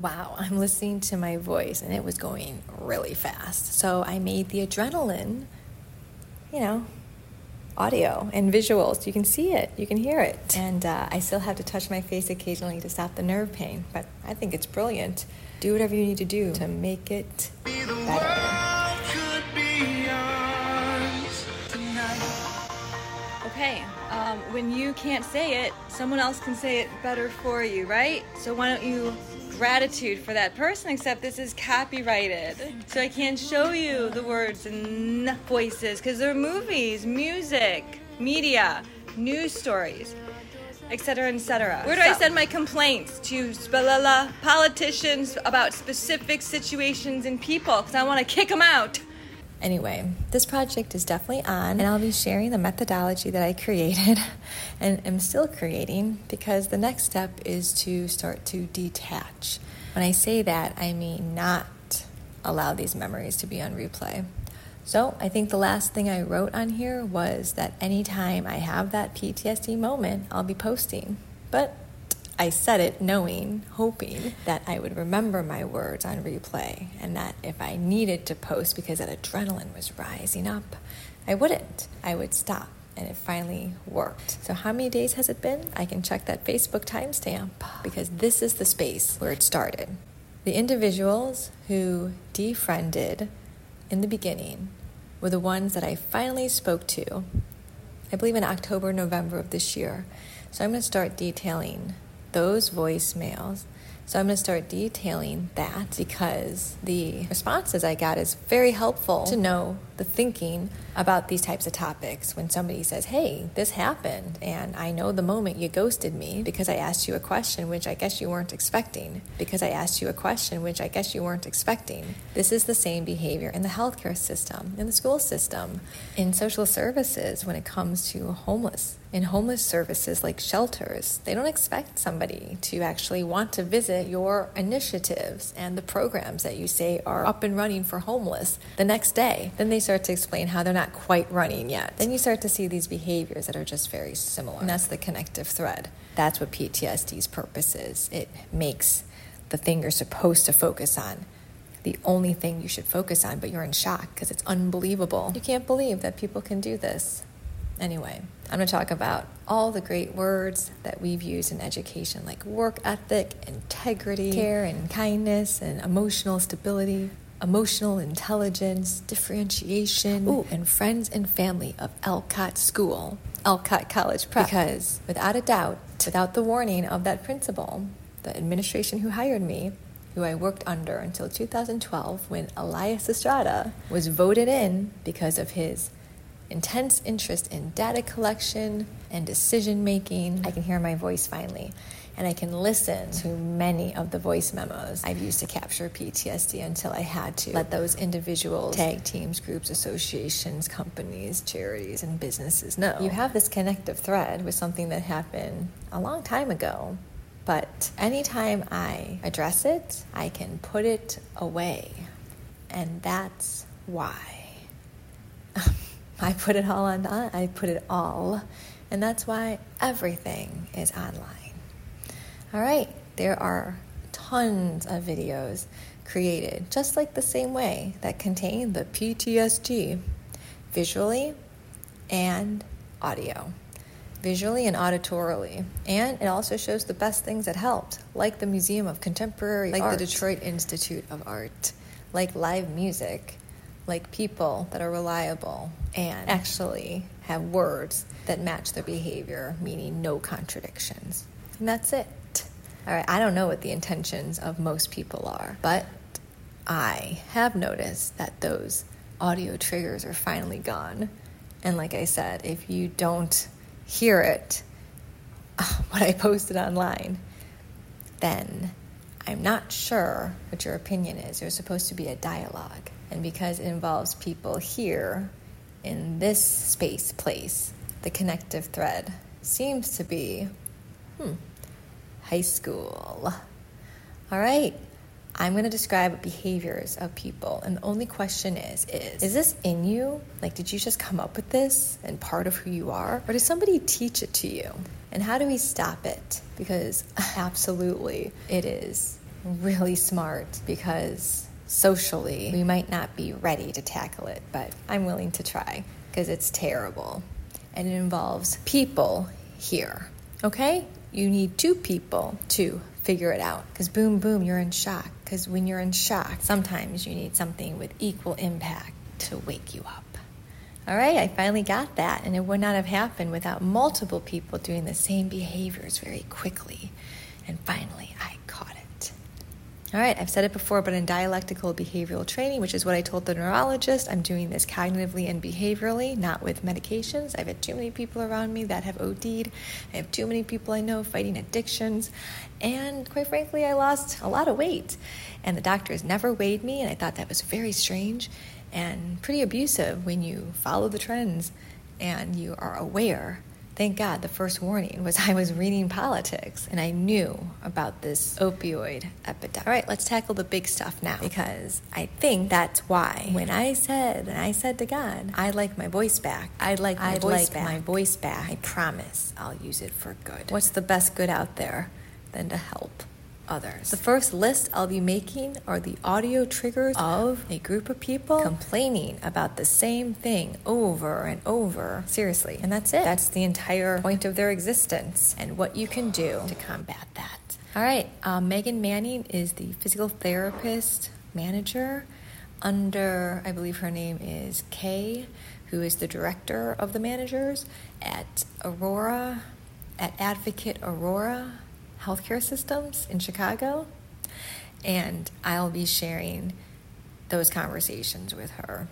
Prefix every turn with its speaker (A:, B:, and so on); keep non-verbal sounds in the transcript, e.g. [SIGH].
A: Wow, I'm listening to my voice and it was going really fast. So I made the adrenaline, you know, audio and visuals. You can see it, you can hear it. And uh, I still have to touch my face occasionally to stop the nerve pain, but I think it's brilliant. Do whatever you need to do to make it better.
B: Okay, um, when you can't say it, someone else can say it better for you, right? So why don't you gratitude for that person, except this is copyrighted. So I can't show you the words and voices because they're movies, music, media, news stories, etc., etc. Where do so. I send my complaints? To spalala politicians about specific situations and people because I want to kick them out.
A: Anyway, this project is definitely on, and I'll be sharing the methodology that I created [LAUGHS] and am still creating because the next step is to start to detach. When I say that, I mean not allow these memories to be on replay. So, I think the last thing I wrote on here was that anytime I have that PTSD moment, I'll be posting. But I said it knowing, hoping that I would remember my words on replay and that if I needed to post because that adrenaline was rising up, I wouldn't. I would stop. And it finally worked. So, how many days has it been? I can check that Facebook timestamp because this is the space where it started. The individuals who defriended in the beginning were the ones that I finally spoke to, I believe in October, November of this year. So, I'm going to start detailing those voicemails. So I'm going to start detailing that because the responses I got is very helpful to know the thinking about these types of topics when somebody says, Hey, this happened, and I know the moment you ghosted me because I asked you a question which I guess you weren't expecting, because I asked you a question which I guess you weren't expecting. This is the same behavior in the healthcare system, in the school system, in social services when it comes to homeless. In homeless services like shelters, they don't expect somebody to actually want to visit your initiatives and the programs that you say are up and running for homeless the next day. Then they start to explain how they're not quite running yet. Then you start to see these behaviors that are just very similar. And that's the connective thread. That's what PTSD's purpose is. It makes the thing you're supposed to focus on the only thing you should focus on, but you're in shock because it's unbelievable. You can't believe that people can do this. Anyway, I'm going to talk about all the great words that we've used in education, like work ethic, integrity, care and kindness, and emotional stability emotional intelligence, differentiation, Ooh, and friends and family of Alcott School, Alcott College Prep. Because without a doubt, without the warning of that principal, the administration who hired me, who I worked under until 2012 when Elias Estrada was voted in because of his intense interest in data collection and decision making. I can hear my voice finally and I can listen to many of the voice memos I've used to capture PTSD until I had to let those individuals, tag teams, groups, associations, companies, charities, and businesses know. You have this connective thread with something that happened a long time ago. But anytime I address it, I can put it away. And that's why. I put it all on, I put it all. And that's why everything is online. All right, there are tons of videos created just like the same way that contain the PTSD visually and audio. Visually and auditorily. And it also shows the best things that helped, like the Museum of Contemporary like Art, the Detroit Institute of Art, like live music, like people that are reliable and actually have words that match their behavior, meaning no contradictions. And that's it. All right, I don't know what the intentions of most people are, but I have noticed that those audio triggers are finally gone. And like I said, if you don't hear it, [LAUGHS] what I posted online, then I'm not sure what your opinion is. There's supposed to be a dialogue. And because it involves people here in this space, place, the connective thread seems to be hmm, high school. All right. I'm going to describe behaviors of people and the only question is is is this in you? Like did you just come up with this and part of who you are or did somebody teach it to you? And how do we stop it? Because [LAUGHS] absolutely it is really smart because socially we might not be ready to tackle it, but I'm willing to try because it's terrible and it involves people here. Okay? You need two people to figure it out because boom, boom, you're in shock. Because when you're in shock, sometimes you need something with equal impact to wake you up. All right, I finally got that, and it would not have happened without multiple people doing the same behaviors very quickly. And finally. All right, I've said it before, but in dialectical behavioral training, which is what I told the neurologist, I'm doing this cognitively and behaviorally, not with medications. I've had too many people around me that have OD'd. I have too many people I know fighting addictions. And quite frankly, I lost a lot of weight. And the doctors never weighed me, and I thought that was very strange and pretty abusive when you follow the trends and you are aware. Thank God the first warning was [LAUGHS] I was reading politics and I knew about this opioid epidemic. All right, let's tackle the big stuff now because I think that's why when I said, and I said to God, I'd like my voice back. I'd like my, I'd voice, like back. my voice back. I promise I'll use it for good. What's the best good out there than to help? Others. The first list I'll be making are the audio triggers of a group of people complaining about the same thing over and over. Seriously. And that's it. That's the entire point of their existence and what you can do to combat that. All right. Um, Megan Manning is the physical therapist manager under, I believe her name is Kay, who is the director of the managers at Aurora, at Advocate Aurora healthcare systems in Chicago. And I'll be sharing those conversations with her.